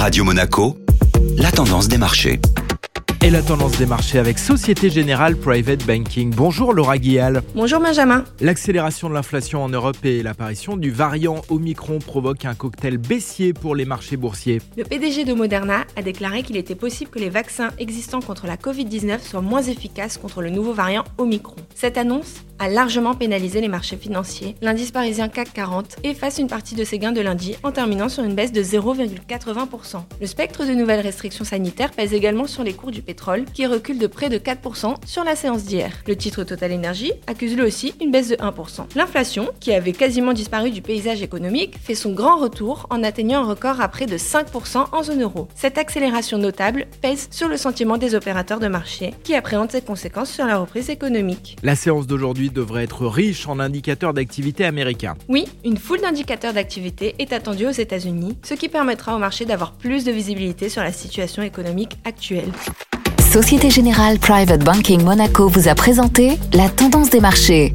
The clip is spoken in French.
Radio Monaco, la tendance des marchés. Et la tendance des marchés avec Société Générale Private Banking. Bonjour Laura Guial. Bonjour Benjamin. L'accélération de l'inflation en Europe et l'apparition du variant Omicron provoquent un cocktail baissier pour les marchés boursiers. Le PDG de Moderna a déclaré qu'il était possible que les vaccins existants contre la Covid-19 soient moins efficaces contre le nouveau variant Omicron. Cette annonce a largement pénalisé les marchés financiers. L'indice parisien CAC 40 efface une partie de ses gains de lundi en terminant sur une baisse de 0,80%. Le spectre de nouvelles restrictions sanitaires pèse également sur les cours du pétrole qui recule de près de 4% sur la séance d'hier. Le titre Total Energy accuse lui aussi une baisse de 1%. L'inflation, qui avait quasiment disparu du paysage économique, fait son grand retour en atteignant un record à près de 5% en zone euro. Cette accélération notable pèse sur le sentiment des opérateurs de marché qui appréhendent ses conséquences sur la reprise économique. La séance d'aujourd'hui devrait être riche en indicateurs d'activité américains. Oui, une foule d'indicateurs d'activité est attendue aux États-Unis, ce qui permettra au marché d'avoir plus de visibilité sur la situation économique actuelle. Société Générale Private Banking Monaco vous a présenté la tendance des marchés.